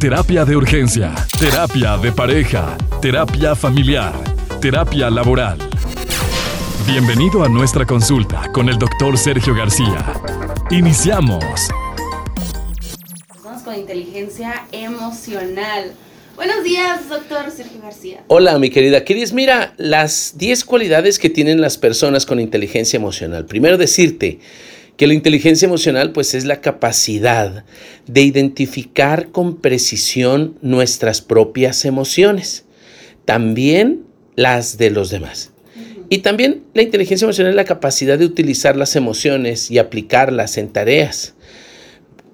Terapia de urgencia, terapia de pareja, terapia familiar, terapia laboral. Bienvenido a nuestra consulta con el doctor Sergio García. Iniciamos. Vamos con inteligencia emocional. Buenos días, doctor Sergio García. Hola, mi querida Kiris. Mira, las 10 cualidades que tienen las personas con inteligencia emocional. Primero decirte, que la inteligencia emocional pues es la capacidad de identificar con precisión nuestras propias emociones, también las de los demás. Y también la inteligencia emocional es la capacidad de utilizar las emociones y aplicarlas en tareas,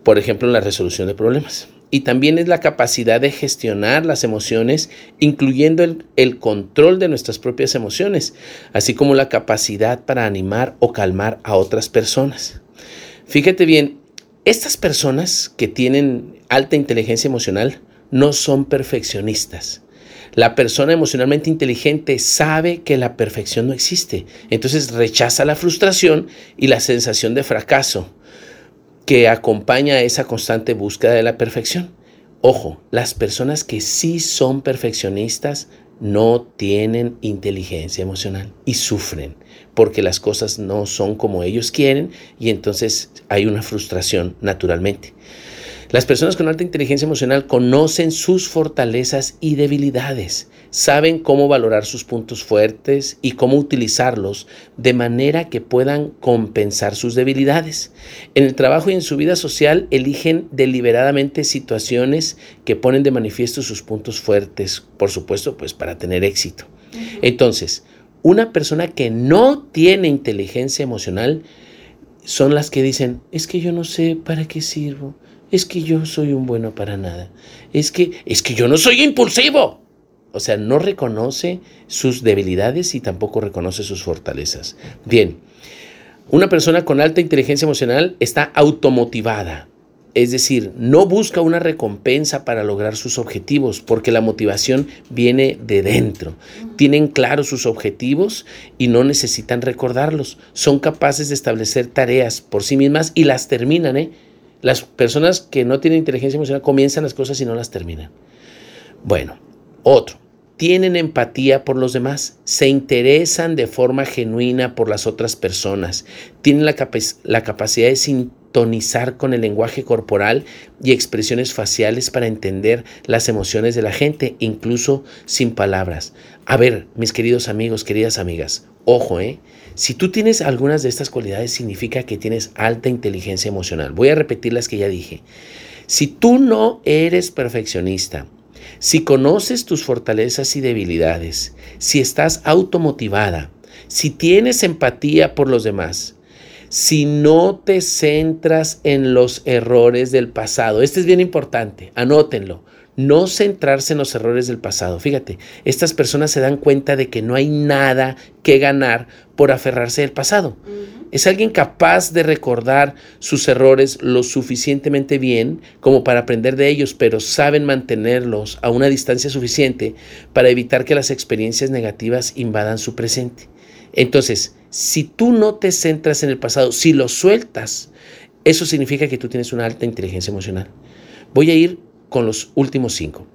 por ejemplo, en la resolución de problemas y también es la capacidad de gestionar las emociones, incluyendo el, control de nuestras propias emociones, así como la capacidad para animar o calmar a otras personas. Fíjate bien, estas personas que tienen alta inteligencia emocional no son perfeccionistas. La persona emocionalmente inteligente sabe que la perfección no existe, entonces rechaza la frustración y la sensación de fracaso que acompaña esa constante búsqueda de la perfección. Ojo, las personas que sí son perfeccionistas no tienen inteligencia emocional y sufren porque las cosas no son como ellos quieren y entonces hay una frustración naturalmente. Las personas con alta inteligencia emocional conocen sus fortalezas y debilidades, saben cómo valorar sus puntos fuertes y cómo utilizarlos de manera que puedan compensar sus debilidades. En el trabajo y en su vida social eligen deliberadamente situaciones que ponen de manifiesto sus puntos fuertes, por supuesto, pues para tener éxito. Entonces, una persona que no tiene inteligencia emocional son las que dicen, es que yo no sé para qué sirvo es que yo soy un bueno para nada, es que, es que yo no soy impulsivo. O sea, no reconoce sus debilidades y tampoco reconoce sus fortalezas. Bien, una persona con alta inteligencia emocional está automotivada, es decir, no busca una recompensa para lograr sus objetivos, porque la motivación viene de dentro. Tienen claros sus objetivos y no necesitan recordarlos. Son capaces de establecer tareas por sí mismas y las terminan, ¿eh? Las personas que no tienen inteligencia emocional comienzan las cosas y no las terminan. Bueno, otro. Tienen empatía por los demás, se interesan de forma genuina por las otras personas, tienen la, la capacidad de sintonizar con el lenguaje corporal y expresiones faciales para entender las emociones de la gente, incluso sin palabras. A ver, mis queridos amigos, queridas amigas, ojo, ¿eh? Si tú tienes algunas de estas cualidades, significa que tienes alta inteligencia emocional. Voy a repetir las que ya dije. Si tú no eres perfeccionista, si conoces tus fortalezas y debilidades, si estás automotivada, si tienes empatía por los demás, si no te centras en los errores del pasado, este es bien importante, anótenlo no centrarse en los errores del pasado. Fíjate, estas personas se dan cuenta de que no hay nada que ganar por aferrarse al pasado. Es alguien capaz de recordar sus errores lo suficientemente bien como para aprender de ellos, pero saben mantenerlos a una distancia suficiente para evitar que las experiencias negativas invadan su presente. Entonces, si tú no te centras en el pasado, si lo sueltas, eso significa que tú tienes una alta inteligencia emocional. Voy a ir con los últimos cinco.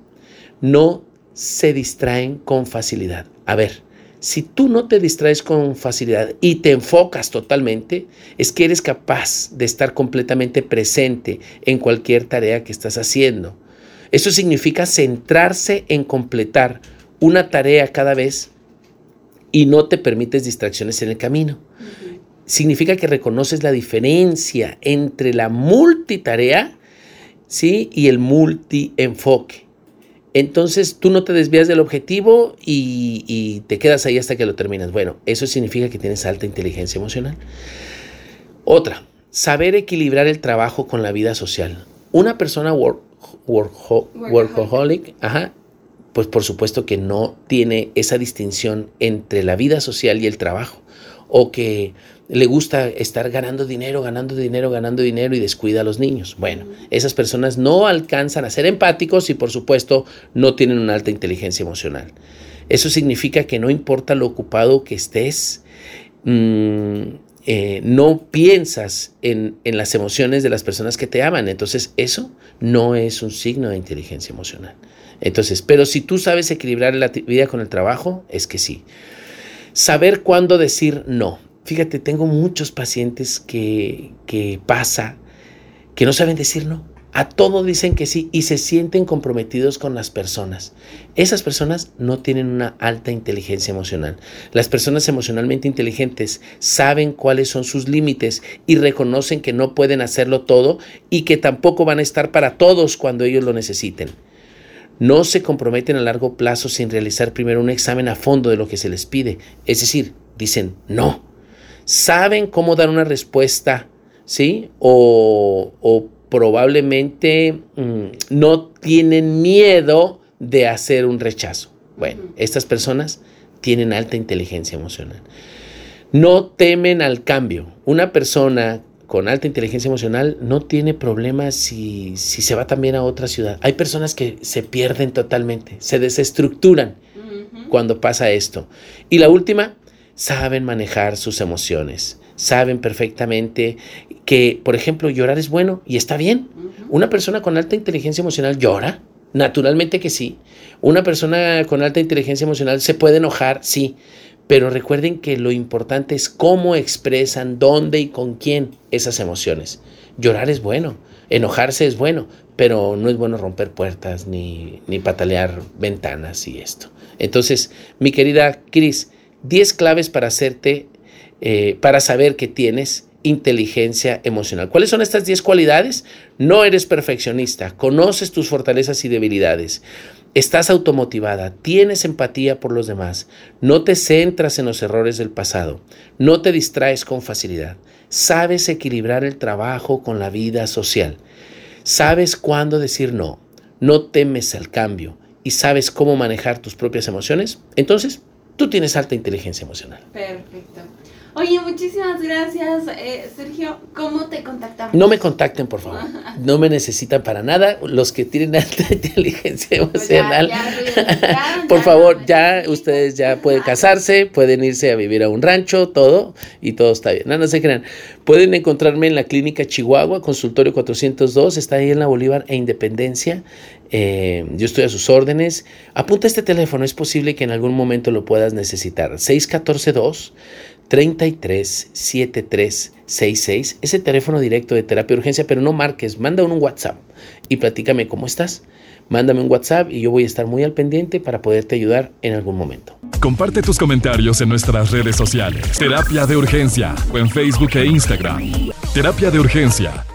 No se distraen con facilidad. A ver, si tú no te distraes con facilidad y te enfocas totalmente, es que eres capaz de estar completamente presente en cualquier tarea que estás haciendo. Eso significa centrarse en completar una tarea cada vez y no te permites distracciones en el camino. Significa que reconoces la diferencia entre la multitarea ¿sí? Y el multi-enfoque. Entonces tú no te desvías del objetivo y, te quedas ahí hasta que lo terminas. Bueno, eso significa que tienes alta inteligencia emocional. Otra, saber equilibrar el trabajo con la vida social. Una persona workaholic, ajá, pues por supuesto que no tiene esa distinción entre la vida social y el trabajo. O que le gusta estar ganando dinero, ganando dinero, ganando dinero y descuida a los niños. Bueno, esas personas no alcanzan a ser empáticos y por supuesto no tienen una alta inteligencia emocional. Eso significa que no importa lo ocupado que estés, mm, eh, no piensas en, en, las emociones de las personas que te aman. Entonces eso no es un signo de inteligencia emocional. Entonces, pero si tú sabes equilibrar la vida con el trabajo, es que sí. Saber cuándo decir no. Fíjate, tengo muchos pacientes que, que pasa que no saben decir no. A todo dicen que sí y se sienten comprometidos con las personas. Esas personas no tienen una alta inteligencia emocional. Las personas emocionalmente inteligentes saben cuáles son sus límites y reconocen que no pueden hacerlo todo y que tampoco van a estar para todos cuando ellos lo necesiten. No se comprometen a largo plazo sin realizar primero un examen a fondo de lo que se les pide. Es decir, dicen no. Saben cómo dar una respuesta, ¿sí? O, o probablemente mm, no tienen miedo de hacer un rechazo. Bueno, estas personas tienen alta inteligencia emocional. No temen al cambio. Una persona con alta inteligencia emocional no tiene problemas si, si se va también a otra ciudad. Hay personas que se pierden totalmente, se desestructuran cuando pasa esto. Y la última, saben manejar sus emociones saben perfectamente que, por ejemplo, llorar es bueno y está bien. Una persona con alta inteligencia emocional llora, naturalmente que sí. Una persona con alta inteligencia emocional se puede enojar, sí. Pero recuerden que lo importante es cómo expresan, dónde y con quién esas emociones. Llorar es bueno, enojarse es bueno, pero no es bueno romper puertas ni, ni patalear ventanas y esto. Entonces, mi querida Cris, 10 claves para hacerte eh, para saber que tienes inteligencia emocional. ¿Cuáles son estas 10 cualidades? No eres perfeccionista, conoces tus fortalezas y debilidades, estás automotivada, tienes empatía por los demás, no te centras en los errores del pasado, no te distraes con facilidad, sabes equilibrar el trabajo con la vida social, sabes cuándo decir no, no temes el cambio y sabes cómo manejar tus propias emociones, entonces tú tienes alta inteligencia emocional. Perfecto. Oye, muchísimas gracias, eh, Sergio. ¿Cómo te contactamos? No me contacten, por favor. No me necesitan para nada. Los que tienen alta inteligencia pues emocional, por favor, ya ustedes ya pueden casarse, pueden irse a vivir a un rancho, todo, y todo está bien. No, no se crean. Pueden encontrarme en la clínica Chihuahua, consultorio 402, está ahí en la Bolívar e Independencia. Eh, yo estoy a sus órdenes. Apunta este teléfono, es posible que en algún momento lo puedas necesitar. 614 2 33 73 66. Ese teléfono directo de terapia de urgencia, pero no marques, manda un WhatsApp y platícame cómo estás. Mándame un WhatsApp y yo voy a estar muy al pendiente para poderte ayudar en algún momento. Comparte tus comentarios en nuestras redes sociales. Terapia de urgencia o en Facebook e Instagram. Terapia de urgencia